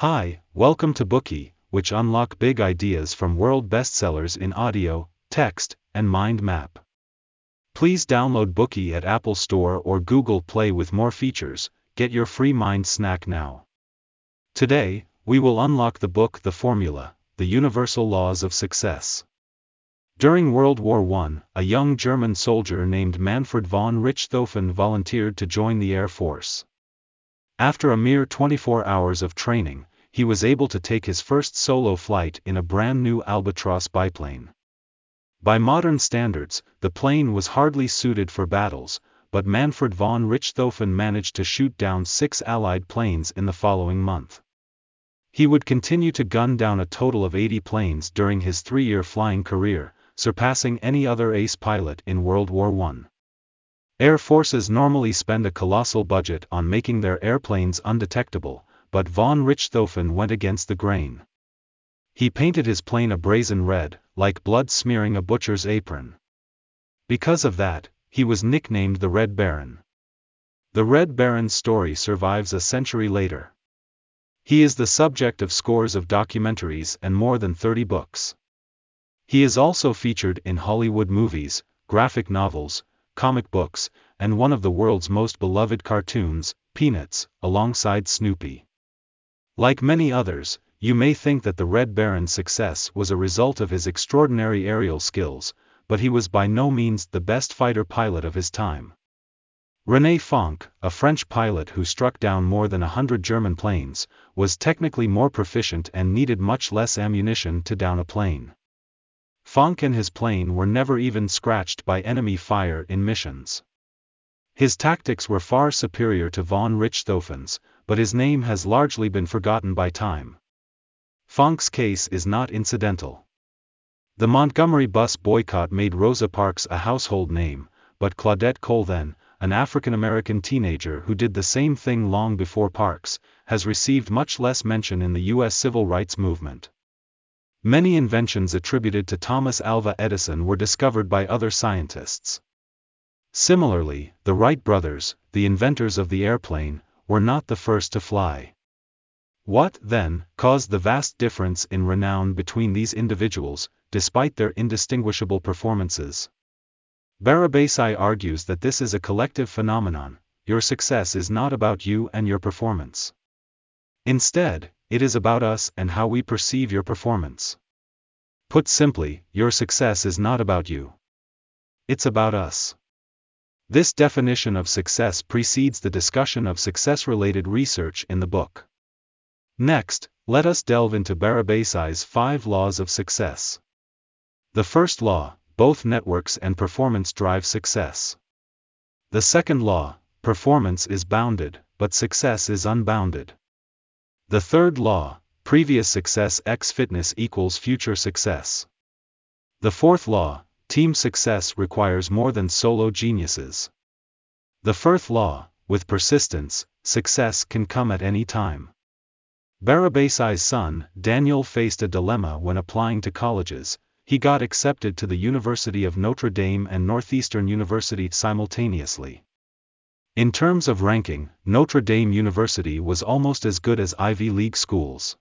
Hi, welcome to Bookey, which unlock big ideas from world bestsellers in audio, text, and mind map. Please download Bookey at Apple Store or Google Play with more features. Get your free mind snack now. Today, we will unlock the book The Formula The Universal Laws of Success. During World War I, a young German soldier named Manfred von Richthofen volunteered to join the Air Force. After a mere 24 hours of training, he was able to take his first solo flight in a brand new Albatros biplane. By modern standards, the plane was hardly suited for battles, but Manfred von Richthofen managed to shoot down six Allied planes in the following month. He would continue to gun down a total of 80 planes during his three-year flying career, surpassing any other ace pilot in World War I. Air forces normally spend a colossal budget on making their airplanes undetectable, but von Richthofen went against the grain. He painted his plane a brazen red, like blood smearing a butcher's apron. Because of that, he was nicknamed the Red Baron. The Red Baron's story survives a century later. He is the subject of scores of documentaries and more than 30 books. He is also featured in Hollywood movies, graphic novels, comic books, and one of the world's most beloved cartoons, Peanuts, alongside Snoopy. Like many others, you may think that the Red Baron's success was a result of his extraordinary aerial skills, but he was by no means the best fighter pilot of his time. René Fonck, a French pilot who struck down more than a hundred German planes, was technically more proficient and needed much less ammunition to down a plane. Fonck and his plane were never even scratched by enemy fire in missions. His tactics were far superior to von Richthofen's, but his name has largely been forgotten by time. Fonck's case is not incidental. The Montgomery bus boycott made Rosa Parks a household name, but Claudette Colvin, an African-American teenager who did the same thing long before Parks, has received much less mention in the U.S. civil rights movement. Many inventions attributed to Thomas Alva Edison were discovered by other scientists. Similarly, the Wright brothers, the inventors of the airplane, were not the first to fly. What, then, caused the vast difference in renown between these individuals, despite their indistinguishable performances? Barabasi argues that this is a collective phenomenon, your success is not about you and your performance. Instead, it is about us and how we perceive your performance. Put simply, your success is not about you. It's about us. This definition of success precedes the discussion of success-related research in the book. Next, let us delve into Barabasi's five laws of success. The first law, both networks and performance drive success. The second law, performance is bounded, but success is unbounded. The third law, previous success x fitness equals future success. The fourth law, team success requires more than solo geniuses. The first law, with persistence, success can come at any time. Barabasi's son, Daniel faced a dilemma when applying to colleges, he got accepted to the University of Notre Dame and Northeastern University simultaneously. In terms of ranking, Notre Dame University was almost as good as Ivy League schools.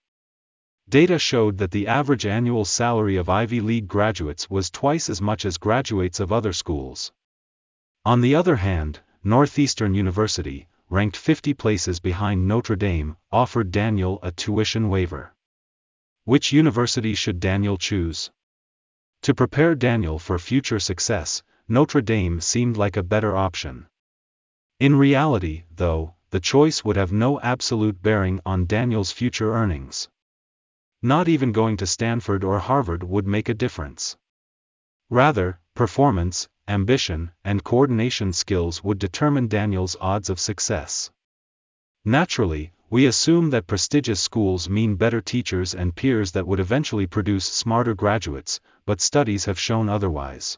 Data showed that the average annual salary of Ivy League graduates was twice as much as graduates of other schools. On the other hand, Northeastern University, ranked 50 places behind Notre Dame, offered Daniel a tuition waiver. Which university should Daniel choose? To prepare Daniel for future success, Notre Dame seemed like a better option. In reality, though, the choice would have no absolute bearing on Daniel's future earnings. Not even going to Stanford or Harvard would make a difference. Rather, performance, ambition, and coordination skills would determine Daniel's odds of success. Naturally, we assume that prestigious schools mean better teachers and peers that would eventually produce smarter graduates, but studies have shown otherwise.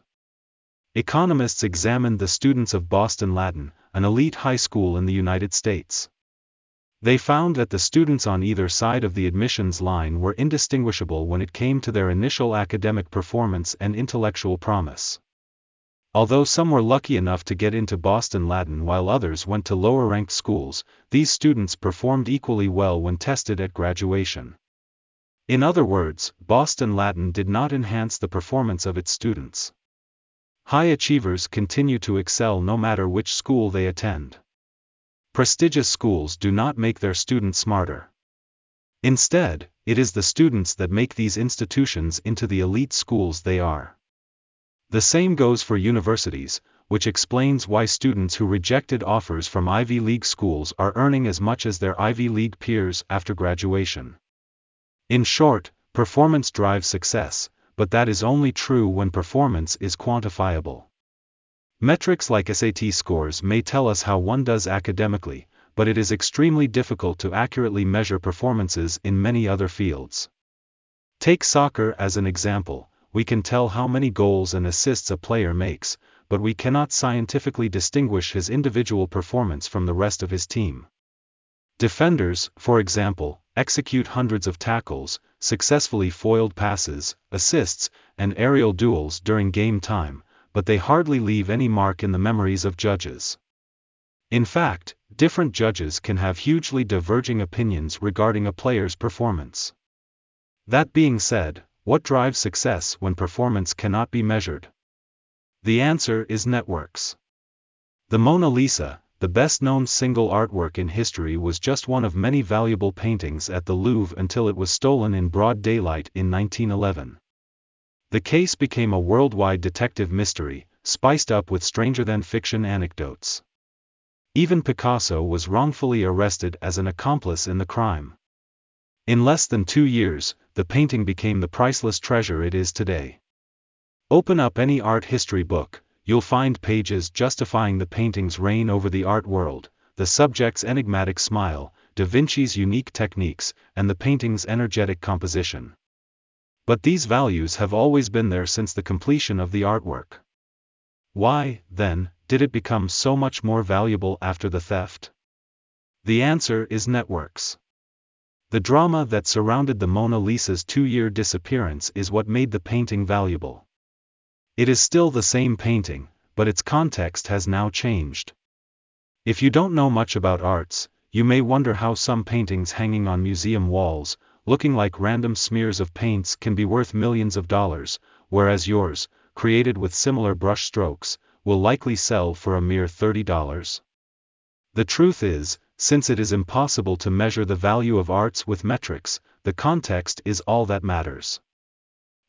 Economists examined the students of Boston Latin, an elite high school in the United States. They found that the students on either side of the admissions line were indistinguishable when it came to their initial academic performance and intellectual promise. Although some were lucky enough to get into Boston Latin while others went to lower ranked schools, these students performed equally well when tested at graduation. In other words, Boston Latin did not enhance the performance of its students. High achievers continue to excel no matter which school they attend. Prestigious schools do not make their students smarter. Instead, it is the students that make these institutions into the elite schools they are. The same goes for universities, which explains why students who rejected offers from Ivy League schools are earning as much as their Ivy League peers after graduation. In short, performance drives success, but that is only true when performance is quantifiable. Metrics like SAT scores may tell us how one does academically, but it is extremely difficult to accurately measure performances in many other fields. Take soccer as an example, we can tell how many goals and assists a player makes, but we cannot scientifically distinguish his individual performance from the rest of his team. Defenders, for example, execute hundreds of tackles, successfully foiled passes, assists, and aerial duels during game time, but they hardly leave any mark in the memories of judges. In fact, different judges can have hugely diverging opinions regarding a player's performance. That being said, what drives success when performance cannot be measured? The answer is networks. The Mona Lisa, the best known single artwork in history was just one of many valuable paintings at the Louvre until it was stolen in broad daylight in 1911. The case became a worldwide detective mystery, spiced up with stranger than fiction anecdotes. Even Picasso was wrongfully arrested as an accomplice in the crime. In less than two years, the painting became the priceless treasure it is today. Open up any art history book, you'll find pages justifying the painting's reign over the art world, the subject's enigmatic smile, Da Vinci's unique techniques, and the painting's energetic composition. But these values have always been there since the completion of the artwork. Why, then, did it become so much more valuable after the theft? The answer is networks. The drama that surrounded the Mona Lisa's two year disappearance is what made the painting valuable. It is still the same painting, but its context has now changed. If you don't know much about arts, you may wonder how some paintings hanging on museum walls, looking like random smears of paints can be worth millions of dollars, whereas yours, created with similar brush strokes, will likely sell for a mere $30. The truth is, since it is impossible to measure the value of arts with metrics, the context is all that matters.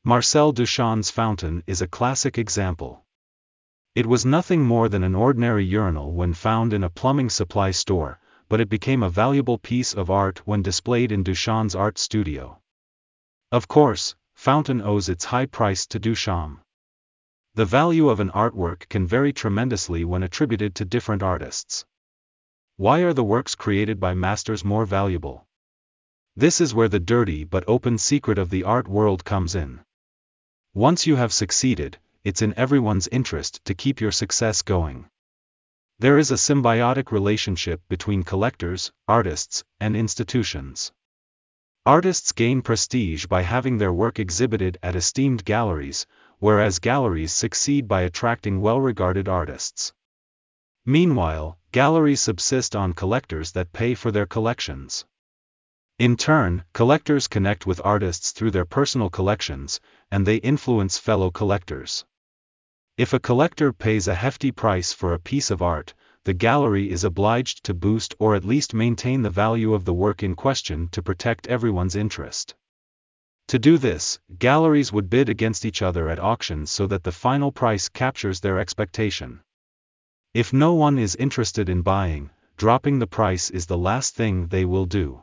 Marcel Duchamp's fountain is a classic example. It was nothing more than an ordinary urinal when found in a plumbing supply store, but it became a valuable piece of art when displayed in Duchamp's art studio. Of course, Fountain owes its high price to Duchamp. The value of an artwork can vary tremendously when attributed to different artists. Why are the works created by masters more valuable? This is where the dirty but open secret of the art world comes in. Once you have succeeded, it's in everyone's interest to keep your success going. There is a symbiotic relationship between collectors, artists, and institutions. Artists gain prestige by having their work exhibited at esteemed galleries, whereas galleries succeed by attracting well regarded artists. Meanwhile, galleries subsist on collectors that pay for their collections. In turn, collectors connect with artists through their personal collections, and they influence fellow collectors. If a collector pays a hefty price for a piece of art, the gallery is obliged to boost or at least maintain the value of the work in question to protect everyone's interest. To do this, galleries would bid against each other at auctions so that the final price captures their expectation. If no one is interested in buying, dropping the price is the last thing they will do.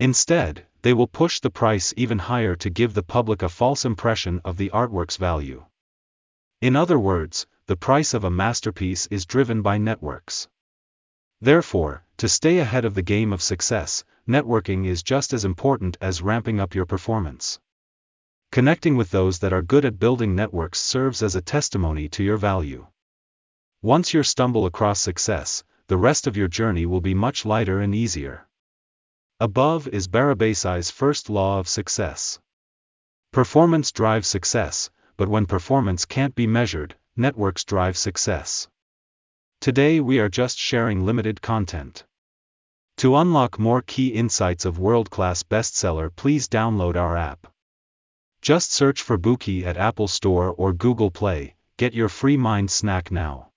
Instead, they will push the price even higher to give the public a false impression of the artwork's value. In other words, the price of a masterpiece is driven by networks. Therefore, to stay ahead of the game of success, networking is just as important as ramping up your performance. Connecting with those that are good at building networks serves as a testimony to your value. Once you stumble across success, the rest of your journey will be much lighter and easier. Above is Barabasi's first law of success. Performance drives success, but when performance can't be measured, networks drive success. Today we are just sharing limited content. To unlock more key insights of world-class bestseller please download our app. Just search for Bookey at Apple Store or Google Play, get your free mind snack now.